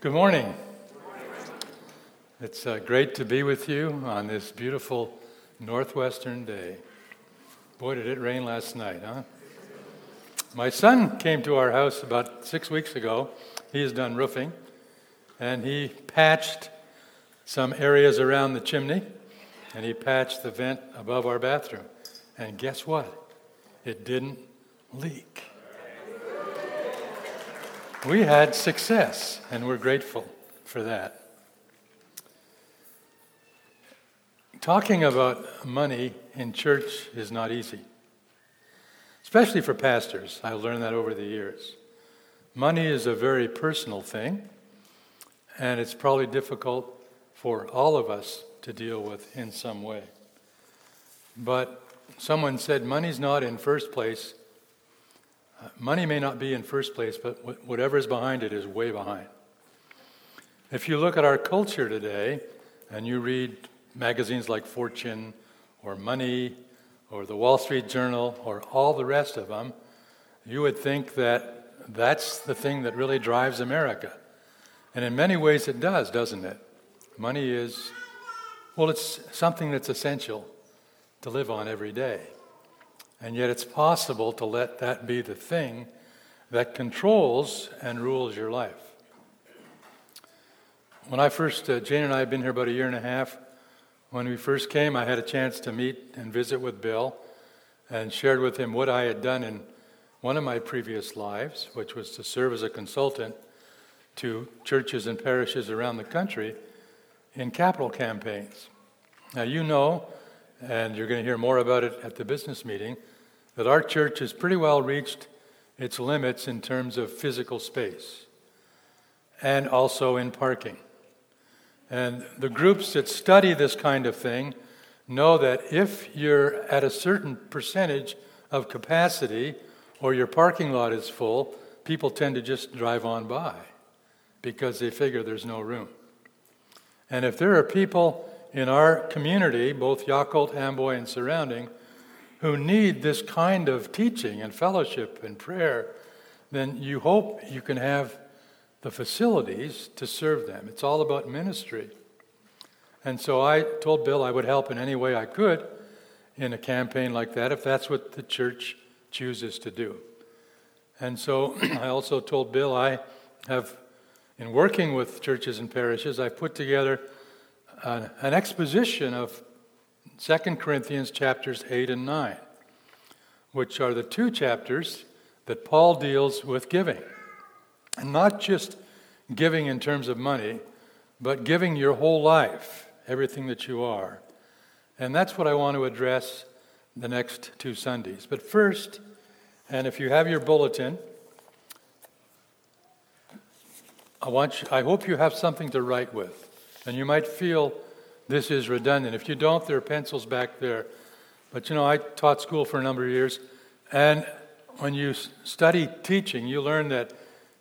Good morning. It's uh, great to be with you on this beautiful northwestern day. Boy, did it rain last night, huh? My son came to our house about six weeks ago. He has done roofing, and he patched some areas around the chimney, and he patched the vent above our bathroom. And guess what? It didn't leak we had success, and we're grateful for that. Talking about money in church is not easy, especially for pastors. I learned that over the years. Money is a very personal thing, and it's probably difficult for all of us to deal with in some way. But someone said money's not in first place, money may not be in first place, but whatever is behind it is way behind. If you look at our culture today and you read magazines like Fortune or Money or the Wall Street Journal or all the rest of them, you would think that that's the thing that really drives America. And in many ways it does, doesn't it? Money is, well, it's something that's essential to live on every day. And yet it's possible to let that be the thing that controls and rules your life. When I first, uh, Jane and I have been here about a year and a half. When we first came, I had a chance to meet and visit with Bill and shared with him what I had done in one of my previous lives, which was to serve as a consultant to churches and parishes around the country in capital campaigns. Now, you know, and you're going to hear more about it at the business meeting, that our church has pretty well reached its limits in terms of physical space and also in parking. And the groups that study this kind of thing know that if you're at a certain percentage of capacity or your parking lot is full, people tend to just drive on by because they figure there's no room. And if there are people in our community, both Yacolt, Amboy, and surrounding, who need this kind of teaching and fellowship and prayer, then you hope you can have the facilities to serve them. It's all about ministry. And so I told Bill I would help in any way I could in a campaign like that if that's what the church chooses to do. And so I also told Bill I have, in working with churches and parishes, I've put together an, an exposition of 2 Corinthians chapters 8 and 9, which are the two chapters that Paul deals with giving. And not just giving in terms of money, but giving your whole life, everything that you are. And that's what I want to address the next two Sundays. But first, and if you have your bulletin, I, want you, I hope you have something to write with. And you might feel this is redundant. If you don't, there are pencils back there. But you know, I taught school for a number of years, and when you study teaching, you learn that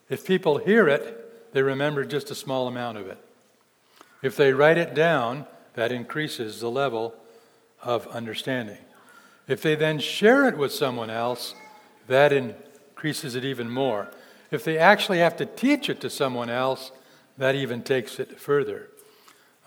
if people hear it, they remember just a small amount of it. If they write it down, that increases the level of understanding. If they then share it with someone else, that increases it even more. If they actually have to teach it to someone else, that even takes it further.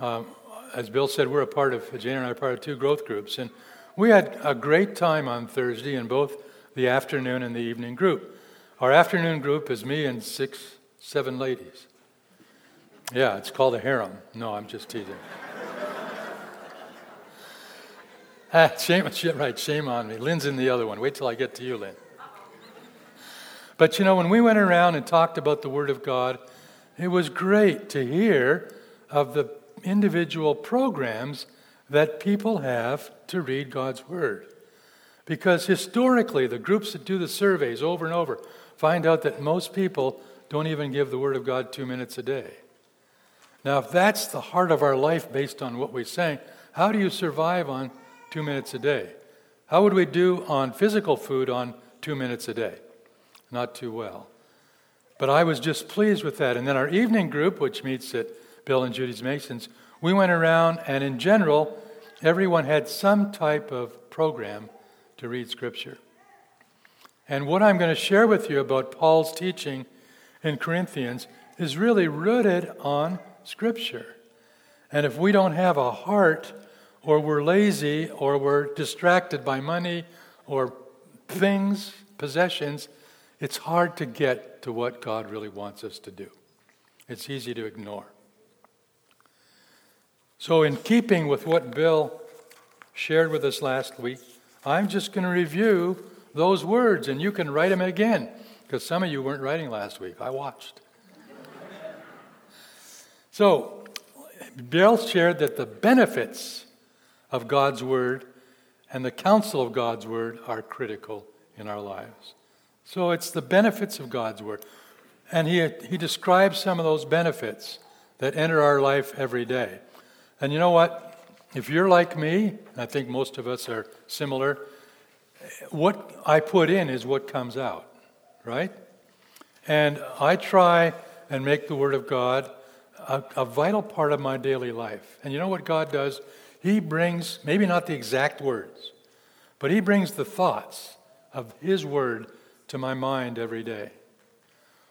Um, as Bill said, we're a part of, Jane and I are part of two growth groups. And we had a great time on Thursday in both the afternoon and the evening group. Our afternoon group is me and six, seven ladies. Yeah, it's called a harem. No, I'm just teasing. ah, shame, right, shame on me. Lynn's in the other one. Wait till I get to you, Lynn. But you know, when we went around and talked about the Word of God, it was great to hear of the individual programs that people have to read God's Word. Because historically, the groups that do the surveys over and over find out that most people don't even give the Word of God two minutes a day. Now, if that's the heart of our life based on what we sang, how do you survive on two minutes a day? How would we do on physical food on two minutes a day? Not too well. But I was just pleased with that. And then our evening group, which meets at Bill and Judy's Masons, we went around and in general, everyone had some type of program to read Scripture. And what I'm going to share with you about Paul's teaching in Corinthians is really rooted on Scripture. And if we don't have a heart, or we're lazy, or we're distracted by money, or things, possessions, it's hard to get to what God really wants us to do. It's easy to ignore. So, in keeping with what Bill shared with us last week, I'm just going to review those words, and you can write them again, because some of you weren't writing last week. I watched. so, Bill shared that the benefits of God's Word and the counsel of God's Word are critical in our lives. So, it's the benefits of God's Word. And he, he describes some of those benefits that enter our life every day. And you know what? If you're like me, I think most of us are similar, what I put in is what comes out, right? And I try and make the Word of God a, a, vital part of my daily life. And you know what God does? He brings, maybe not the exact words, but He brings the thoughts of His Word to my mind every day.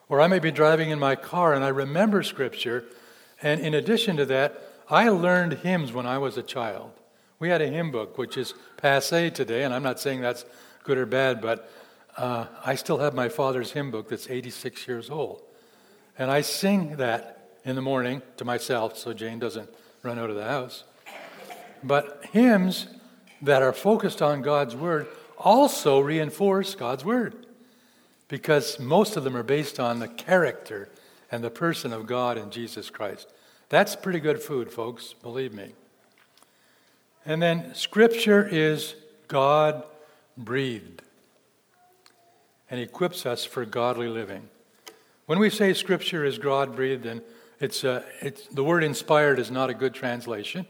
Or I may be driving in my car and I remember Scripture, and in addition to that, I learned hymns when I was a child. We had a hymn book, which is passe today, and I'm not saying that's good or bad, but uh, I still have my father's hymn book that's 86 years old. And I sing that in the morning to myself so Jane doesn't run out of the house. But hymns that are focused on God's Word also reinforce God's Word because most of them are based on the character and the person of God and Jesus Christ. That's pretty good food, folks, believe me. And then Scripture is God breathed and equips us for godly living. When we say Scripture is God breathed, and it's, uh, it's, the word inspired is not a good translation.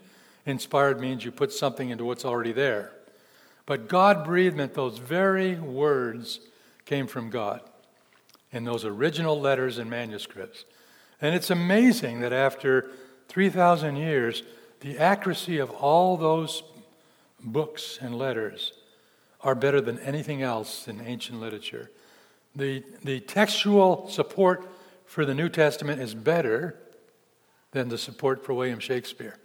Inspired means you put something into what's already there. But God breathed meant those very words came from God in those original letters and manuscripts. And it's amazing that after 3,000 years, the accuracy of all those books and letters are better than anything else in ancient literature. The, the textual support for the New Testament is better than the support for William Shakespeare.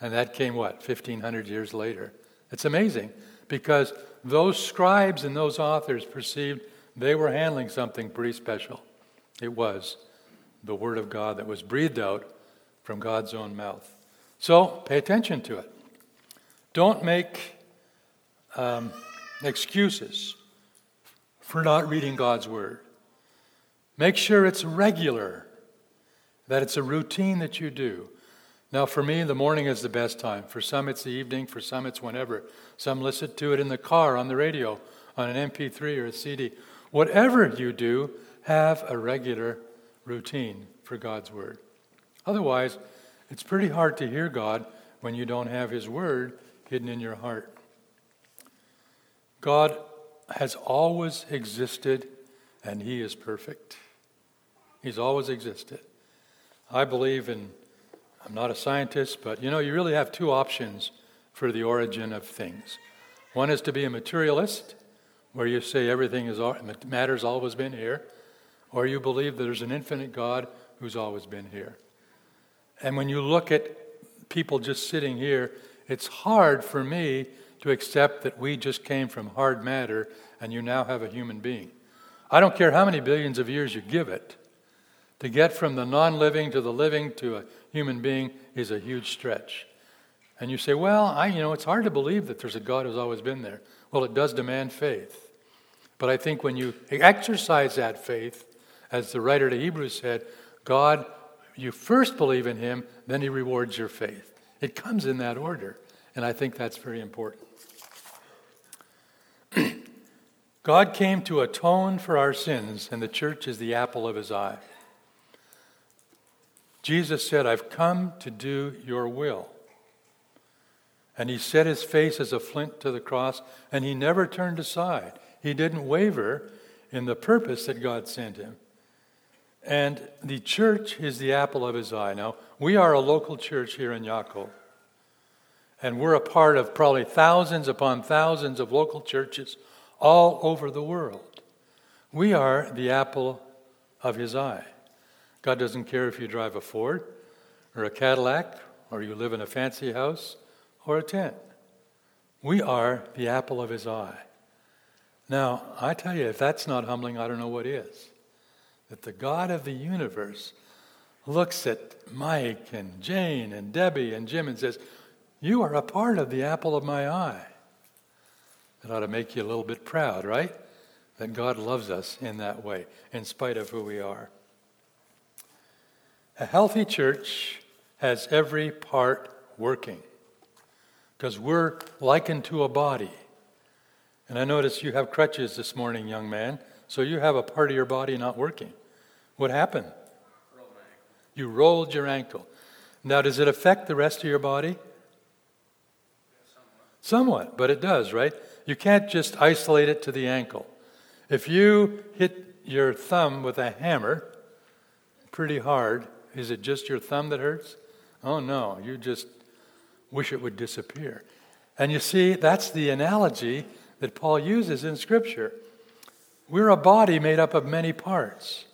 And that came, what, 1,500 years later? It's amazing because those scribes and those authors perceived they were handling something pretty special. It was the Word of God that was breathed out from God's own mouth. So pay attention to it. Don't make um, excuses for not reading God's Word. Make sure it's regular, that it's a routine that you do. Now, for me, the morning is the best time. For some, it's the evening. For some, it's whenever. Some listen to it in the car, on the radio, on an MP3 or a CD. Whatever you do, have a regular routine for God's Word. Otherwise, it's pretty hard to hear God when you don't have His Word hidden in your heart. God has always existed and He is perfect. He's always existed. I believe in, I'm not a scientist, but you know, you really have two options for the origin of things. One is to be a materialist, where you say everything is matter's always been here or you believe that there's an infinite God who's always been here. And when you look at people just sitting here, it's hard for me to accept that we just came from hard matter and you now have a human being. I don't care how many billions of years you give it. To get from the non living to the living to a human being is a huge stretch. And you say, well, I, you know, it's hard to believe that there's a God who's always been there. Well, it does demand faith. But I think when you exercise that faith, as the writer to Hebrews said, God, you first believe in Him, then He rewards your faith. It comes in that order, and I think that's very important. God came to atone for our sins, and the church is the apple of His eye. Jesus said, I've come to do your will. And he set his face as a flint to the cross, and he never turned aside. He didn't waver in the purpose that God sent him. And the church is the apple of his eye. Now, we are a local church here in Yacolt. And we're a part of probably thousands upon thousands of local churches all over the world. We are the apple of his eye. God doesn't care if you drive a Ford or a Cadillac or you live in a fancy house or a tent. We are the apple of his eye. Now, I tell you, if that's not humbling, I don't know what is. That the God of the universe looks at Mike and Jane and Debbie and Jim and says, You are a part of the apple of my eye. That ought to make you a little bit proud, right? That God loves us in that way, in spite of who we are. A healthy church has every part working because we're likened to a body. And I notice you have crutches this morning, young man, so you have a part of your body not working. What happened? You rolled your ankle. Now, does it affect the rest of your body? Somewhat, but it does, right? You can't just isolate it to the ankle. If you hit your thumb with a hammer pretty hard, is it just your thumb that hurts? Oh no, you just wish it would disappear. And you see, that's the analogy that Paul uses in Scripture. We're a body made up of many parts.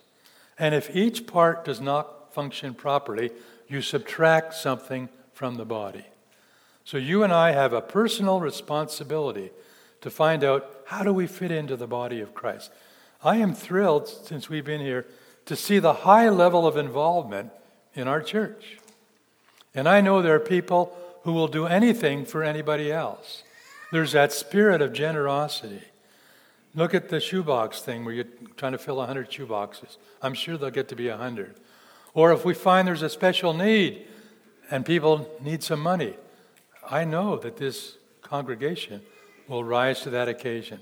And if each part does not function properly, you subtract something from the body. So you and I have a personal responsibility to find out how do we fit into the body of Christ. I am thrilled since we've been here to see the high level of involvement in our church. And I know there are people who will do anything for anybody else. There's that spirit of generosity. Look at the shoebox thing where you're trying to fill 100 shoeboxes. I'm sure they'll get to be 100. Or if we find there's a special need and people need some money, I know that this congregation will rise to that occasion.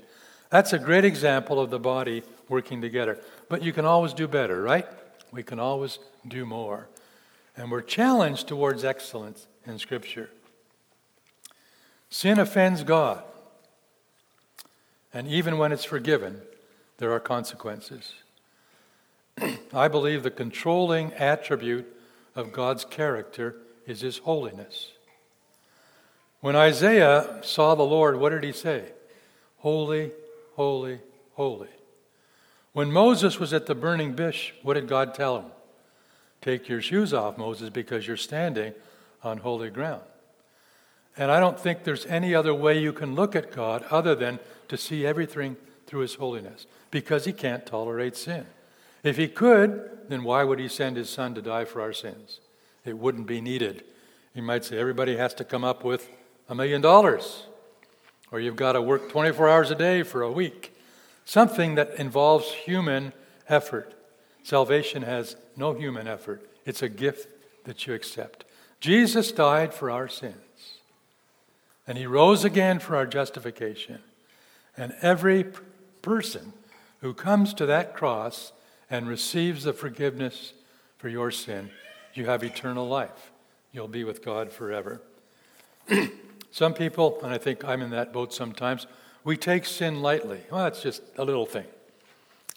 That's a great example of the body working together. But you can always do better, right? We can always do more. And we're challenged towards excellence in Scripture. Sin offends God. And even when it's forgiven, there are consequences. I believe the controlling attribute of God's character is his holiness. When Isaiah saw the Lord, what did he say? Holy, holy, holy. When Moses was at the burning bush, what did God tell him? Take your shoes off, Moses, because you're standing on holy ground. And I don't think there's any other way you can look at God other than to see everything through his holiness, because he can't tolerate sin. If he could, then why would he send his son to die for our sins? It wouldn't be needed. He might say everybody has to come up with a million dollars, or you've got to work 24 hours a day for a week. Something that involves human effort. Salvation has no human effort, it's a gift that you accept. Jesus died for our sins, and he rose again for our justification. And every person who comes to that cross and receives the forgiveness for your sin, you have eternal life. You'll be with God forever. Some people, and I think I'm in that boat sometimes, we take sin lightly. Well, it's just a little thing.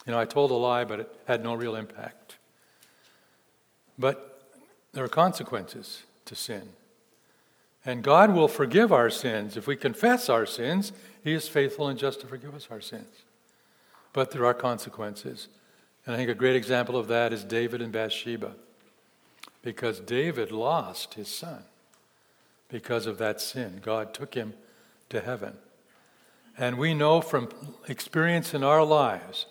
You know, I told a lie, but it had no real impact. But there are consequences to sin. And God will forgive our sins. If we confess our sins, He is faithful and just to forgive us our sins. But there are consequences. And I think a great example of that is David and Bathsheba. Because David lost his son because of that sin. God took him to heaven. And we know from experience in our lives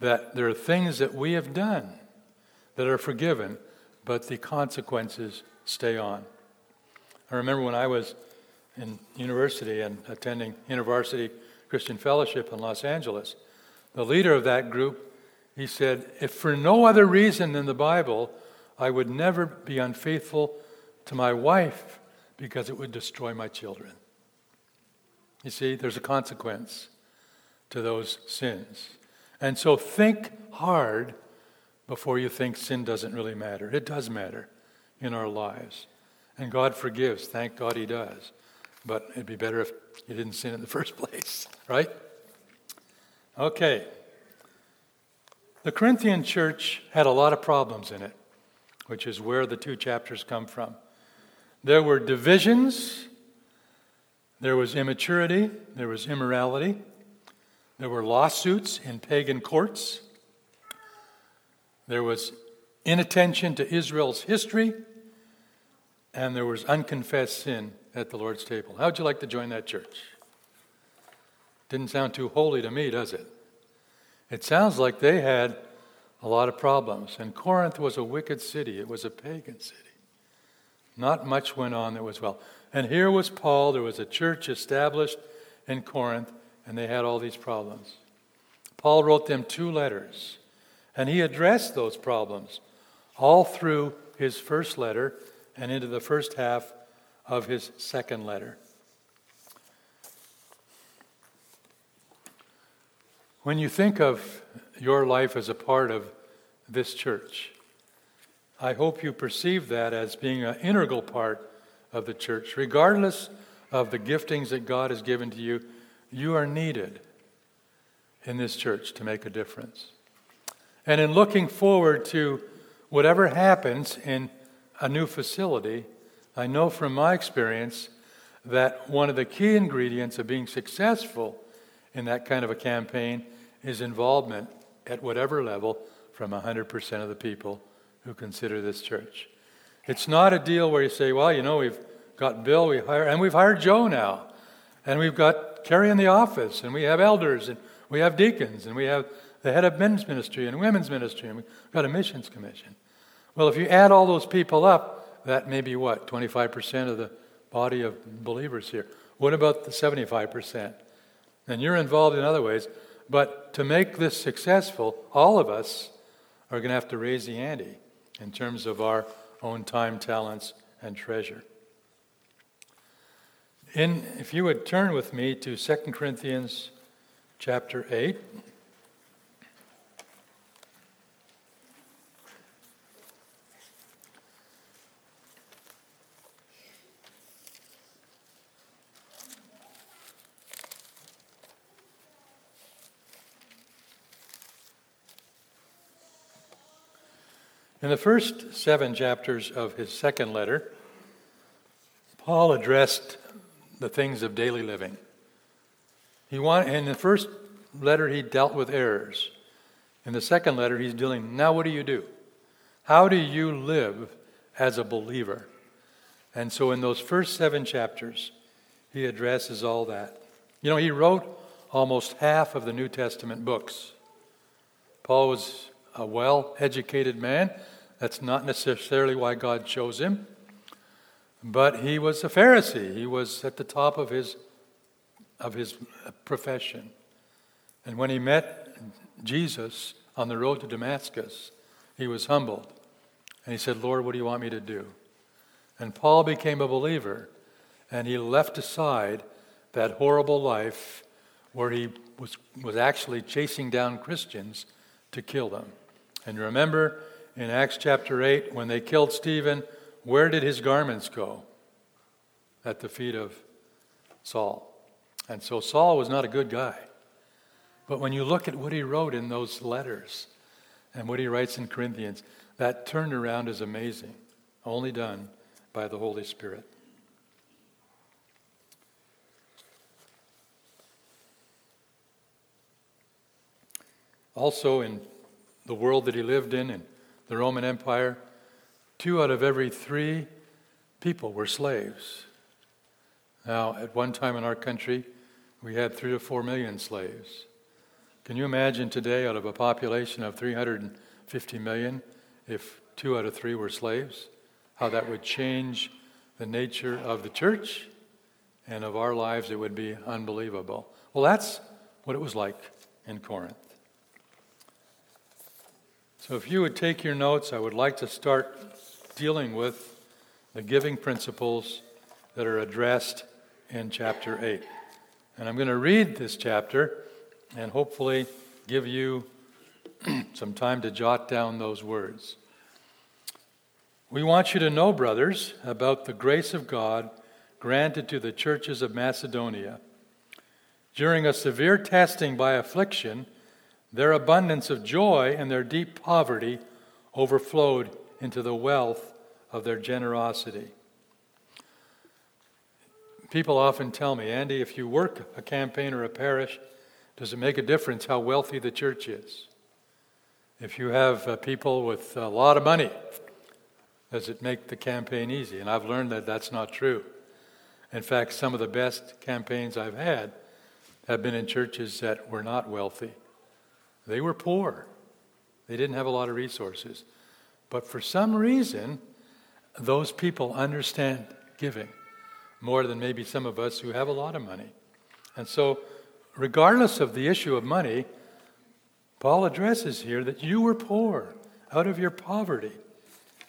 that there are things that we have done that are forgiven, but the consequences stay on. I remember when I was in university and attending University Christian Fellowship in Los Angeles, the leader of that group he said, If for no other reason than the Bible, I would never be unfaithful to my wife because it would destroy my children. You see, there's a consequence to those sins. And so think hard before you think sin doesn't really matter. It does matter in our lives. And God forgives. Thank God He does. But it'd be better if you didn't sin in the first place, right? Okay. The Corinthian church had a lot of problems in it, which is where the two chapters come from. There were divisions, there was immaturity, there was immorality, there were lawsuits in pagan courts, there was inattention to Israel's history, and there was unconfessed sin at the Lord's table. How'd you like to join that church? Didn't sound too holy to me, does it? It sounds like they had a lot of problems. And Corinth was a wicked city, it was a pagan city. Not much went on that was well. And here was Paul, there was a church established in Corinth, and they had all these problems. Paul wrote them two letters, and he addressed those problems all through his first letter and into the first half of his second letter. When you think of your life as a part of this church, I hope you perceive that as being an integral part of the church. Regardless of the giftings that God has given to you, you are needed in this church to make a difference. And in looking forward to whatever happens in a new facility, I know from my experience that one of the key ingredients of being successful in that kind of a campaign is involvement at whatever level from 100% of the people who consider this church. It's not a deal where you say, well, you know, we've got Bill, we hire, and we've hired Joe now, and we've got Carrie in the office, and we have elders, and we have deacons, and we have the head of men's ministry and women's ministry, and we've got a missions commission. Well, if you add all those people up, that may be what, 25% of the body of believers here. What about the 75%? And you're involved in other ways. But to make this successful, all of us are going to have to raise the ante in terms of our own time, talents, and treasure. In, if you would turn with me to 2 Corinthians chapter 8. In the first seven chapters of his second letter, Paul addressed the things of daily living. He want, in the first letter, he dealt with errors. In the second letter, he's dealing, now what do you do? How do you live as a believer? And so in those first seven chapters, he addresses all that. You know, he wrote almost half of the New Testament books. Paul was a well educated man. That's not necessarily why God chose him. But he was a Pharisee. He was at the top of his, of his profession. And when he met Jesus on the road to Damascus, he was humbled. And he said, Lord, what do you want me to do? And Paul became a believer. And he left aside that horrible life where he was, was actually chasing down Christians to kill them. And remember in Acts chapter 8, when they killed Stephen, where did his garments go? At the feet of Saul. And so Saul was not a good guy. But when you look at what he wrote in those letters and what he writes in Corinthians, that turnaround is amazing, only done by the Holy Spirit. Also, in the world that he lived in, in the Roman Empire, two out of every three people were slaves. Now, at one time in our country, we had three to four million slaves. Can you imagine today, out of a population of 350 million, if two out of three were slaves? How that would change the nature of the church and of our lives, it would be unbelievable. Well, that's what it was like in Corinth. So, if you would take your notes, I would like to start dealing with the giving principles that are addressed in chapter 8. And I'm going to read this chapter and hopefully give you some time to jot down those words. We want you to know, brothers, about the grace of God granted to the churches of Macedonia. During a severe testing by affliction, their abundance of joy and their deep poverty overflowed into the wealth of their generosity. People often tell me, Andy, if you work a campaign or a parish, does it make a difference how wealthy the church is? If you have uh, people with a lot of money, does it make the campaign easy? And I've learned that that's not true. In fact, some of the best campaigns I've had have been in churches that were not wealthy. They were poor, they didn't have a lot of resources. But for some reason, those people understand giving more than maybe some of us who have a lot of money. And so, regardless of the issue of money, Paul addresses here that you were poor out of your poverty.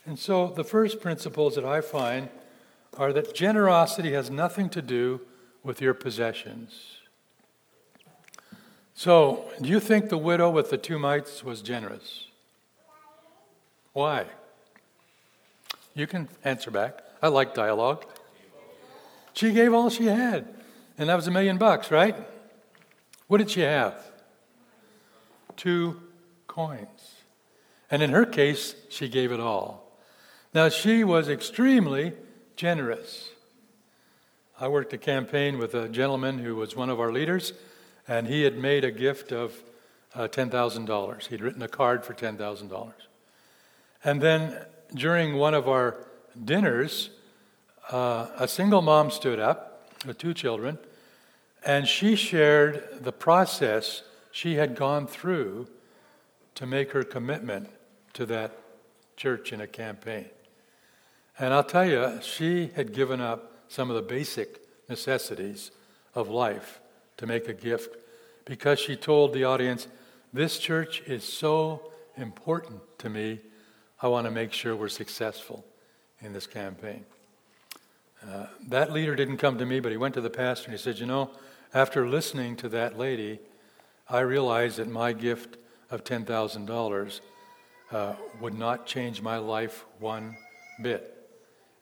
And so, the first principles that I find are that generosity has nothing to do with your possessions. So, do you think the widow with the two mites was generous? Why? You can answer back. I like dialogue. She gave all she had, and that was a million bucks, right? What did she have? Two coins. And in her case, she gave it all. Now, she was extremely generous. I worked a campaign with a gentleman who was one of our leaders, and he had made a gift of uh, $10,000. He'd written a card for $10,000. And then during one of our dinners, uh, a single mom stood up with two children, and she shared the process she had gone through to make her commitment to that church in a campaign. And I'll tell you, she had given up some of the basic necessities of life to make a gift because she told the audience, This church is so important to me. I want to make sure we're successful in this campaign. Uh, that leader didn't come to me, but he went to the pastor and he said, You know, after listening to that lady, I realized that my gift of $10,000 uh, would not change my life one bit.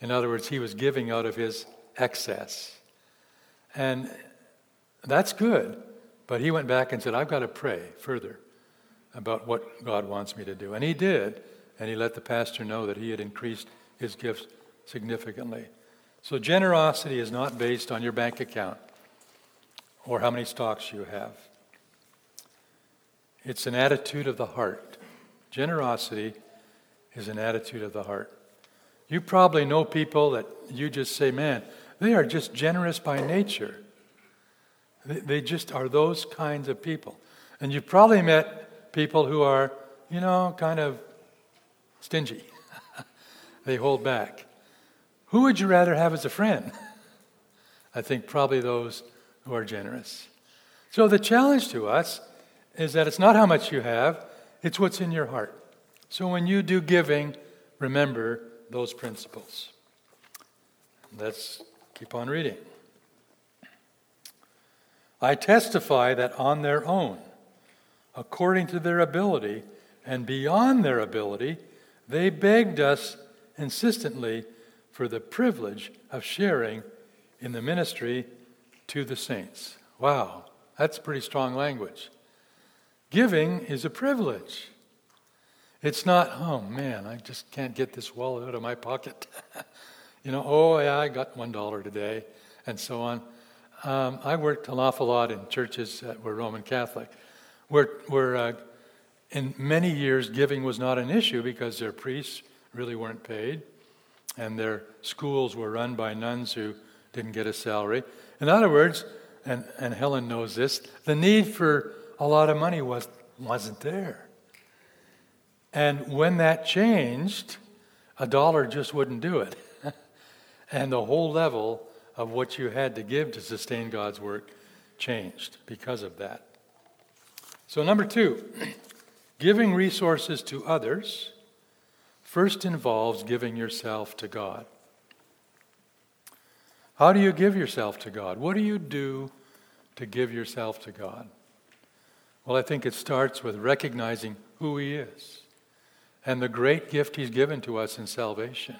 In other words, he was giving out of his excess. And that's good. But he went back and said, I've got to pray further about what God wants me to do. And he did. And he let the pastor know that he had increased his gifts significantly. So generosity is not based on your bank account or how many stocks you have. It's an attitude of the heart. Generosity is an attitude of the heart. You probably know people that you just say, man, they are just generous by nature. They just are those kinds of people. And you've probably met people who are, you know, kind of stingy. they hold back. Who would you rather have as a friend? I think probably those who are generous. So the challenge to us is that it's not how much you have, it's what's in your heart. So when you do giving, remember those principles. Let's keep on reading. I testify that on their own, according to their ability and beyond their ability, they begged us insistently for the privilege of sharing in the ministry to the saints. Wow, that's pretty strong language. Giving is a privilege. It's not, oh man, I just can't get this wallet out of my pocket. you know, oh yeah, I got one dollar today, and so on. Um, I worked an awful lot in churches that were Roman Catholic, where, where uh, in many years giving was not an issue because their priests really weren't paid, and their schools were run by nuns who didn't get a salary. In other words, and, and Helen knows this, the need for a lot of money was, wasn't there. And when that changed, a dollar just wouldn't do it. and the whole level of what you had to give to sustain God's work changed because of that. So, number two, giving resources to others first involves giving yourself to God. How do you give yourself to God? What do you do to give yourself to God? Well, I think it starts with recognizing who He is and the great gift He's given to us in salvation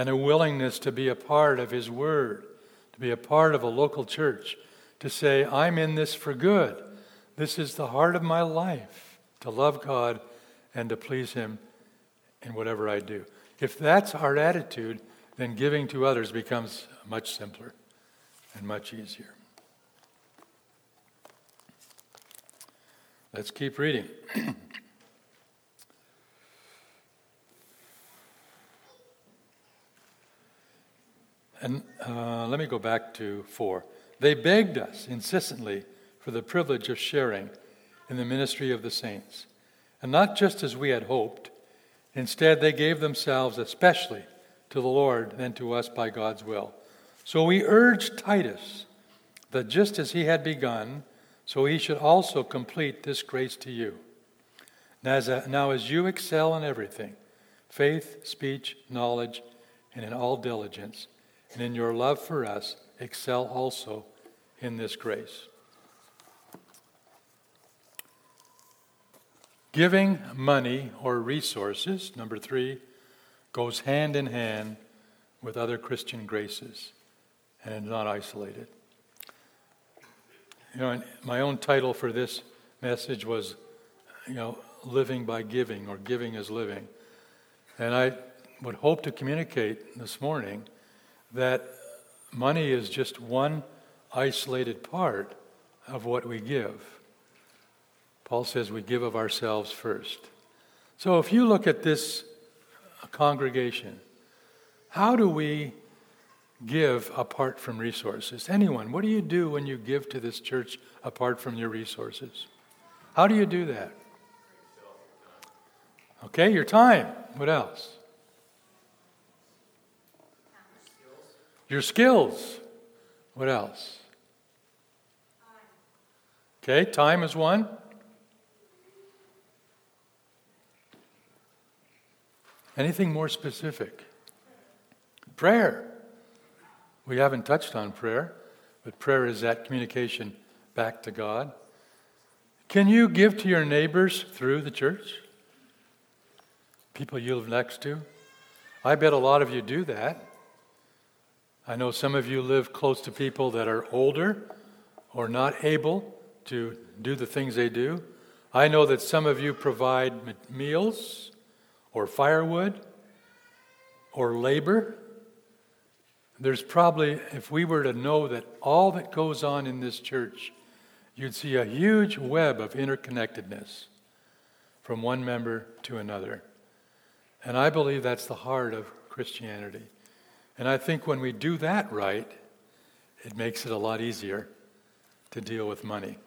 and a willingness to be a part of His Word, to be a part of a local church, to say, I'm in this for good. This is the heart of my life, to love God and to please Him in whatever I do. If that's our attitude, then giving to others becomes much simpler and much easier. Let's keep reading. And uh, let me go back to 4. They begged us insistently for the privilege of sharing in the ministry of the saints. And not just as we had hoped, instead, they gave themselves especially to the Lord than to us by God's will. So we urged Titus that just as he had begun, so he should also complete this grace to you. Now as, now, as you excel in everything faith, speech, knowledge, and in all diligence, and in your love for us, excel also in this grace. Giving money or resources, number three, goes hand in hand with other Christian graces and is not isolated. You know, my own title for this message was, you know, living by giving or giving is living. And I would hope to communicate this morning that money is just one isolated part of what we give. Paul says we give of ourselves first. So if you look at this congregation, how do we give apart from resources? Anyone, what do you do when you give to this church apart from your resources? How do you do that? Okay, your time. What else? Your skills. What else? Okay, time is one. Anything more specific? Prayer. We haven't touched on prayer, but prayer is that communication back to God. Can you give to your neighbors through the church? People you live next to? I bet a lot of you do that. I know some of you live close to people that are older or not able to do the things they do. I know that some of you provide meals or firewood or labor. There's probably, if we were to know that all that goes on in this church, you'd see a huge web of interconnectedness from one member to another. And I believe that's the heart of Christianity. And I think when we do that right, it makes it a lot easier to deal with money.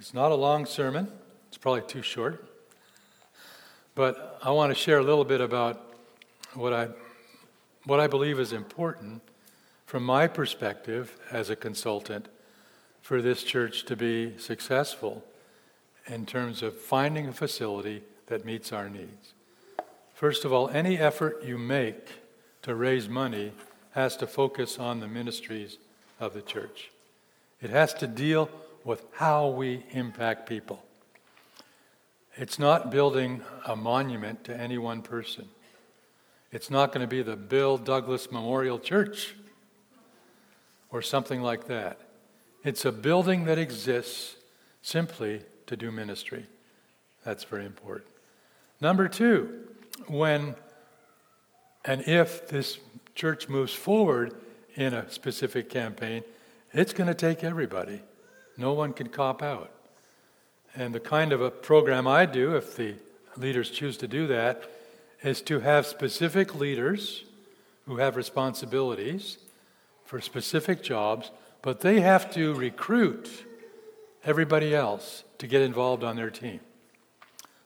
It's not a long sermon, it's probably too short. But I want to share a little bit about what I, what I believe is important from my perspective as a consultant for this church to be successful in terms of finding a facility that meets our needs. First of all, any effort you make to raise money has to focus on the ministries of the church. It has to deal with how we impact people. It's not building a monument to any one person. It's not going to be the Bill Douglas Memorial Church or something like that. It's a building that exists simply to do ministry. That's very important. Number two, when and if this church moves forward in a specific campaign, it's going to take everybody. No one can cop out. And the kind of a program I do, if the leaders choose to do that, is to have specific leaders who have responsibilities for specific jobs, but they have to recruit everybody else to get involved on their team.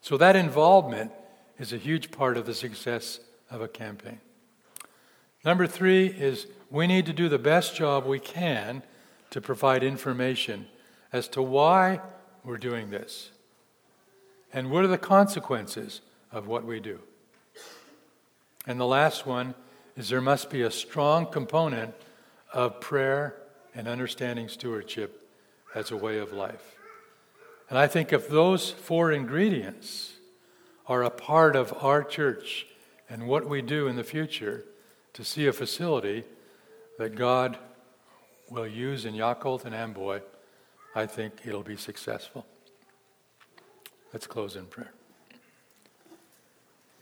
So that involvement is a huge part of the success of a campaign. Number three is we need to do the best job we can to provide information as to why we're doing this? And what are the consequences of what we do? And the last one is there must be a strong component of prayer and understanding stewardship as a way of life. And I think if those four ingredients are a part of our church and what we do in the future to see a facility that God will use in Yacolt and Amboy, I think it'll be successful. Let's close in prayer.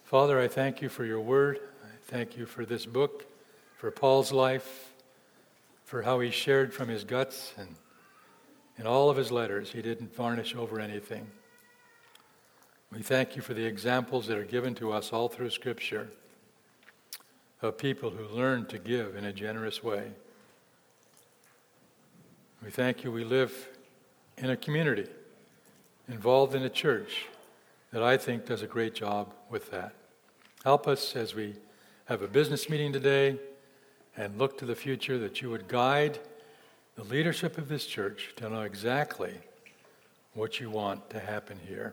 Father, I thank you for your word. I thank you for this book, for Paul's life, for how he shared from his guts and in all of his letters, he didn't varnish over anything. We thank you for the examples that are given to us all through Scripture of people who learn to give in a generous way. We thank you we live in a community involved in a church that I think does a great job with that. Help us as we have a business meeting today and look to the future that you would guide the leadership of this church to know exactly what you want to happen here.